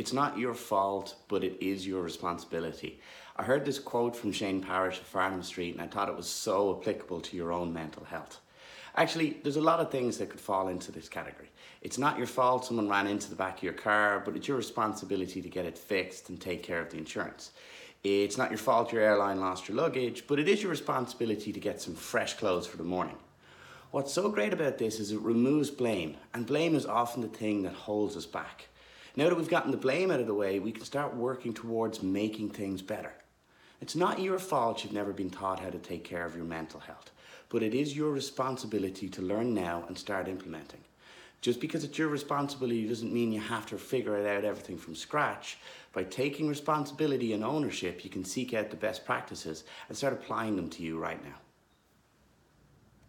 It's not your fault, but it is your responsibility. I heard this quote from Shane Parrish of Farnham Street and I thought it was so applicable to your own mental health. Actually, there's a lot of things that could fall into this category. It's not your fault someone ran into the back of your car, but it's your responsibility to get it fixed and take care of the insurance. It's not your fault your airline lost your luggage, but it is your responsibility to get some fresh clothes for the morning. What's so great about this is it removes blame, and blame is often the thing that holds us back. Now that we've gotten the blame out of the way, we can start working towards making things better. It's not your fault you've never been taught how to take care of your mental health, but it is your responsibility to learn now and start implementing. Just because it's your responsibility doesn't mean you have to figure it out everything from scratch. By taking responsibility and ownership, you can seek out the best practices and start applying them to you right now.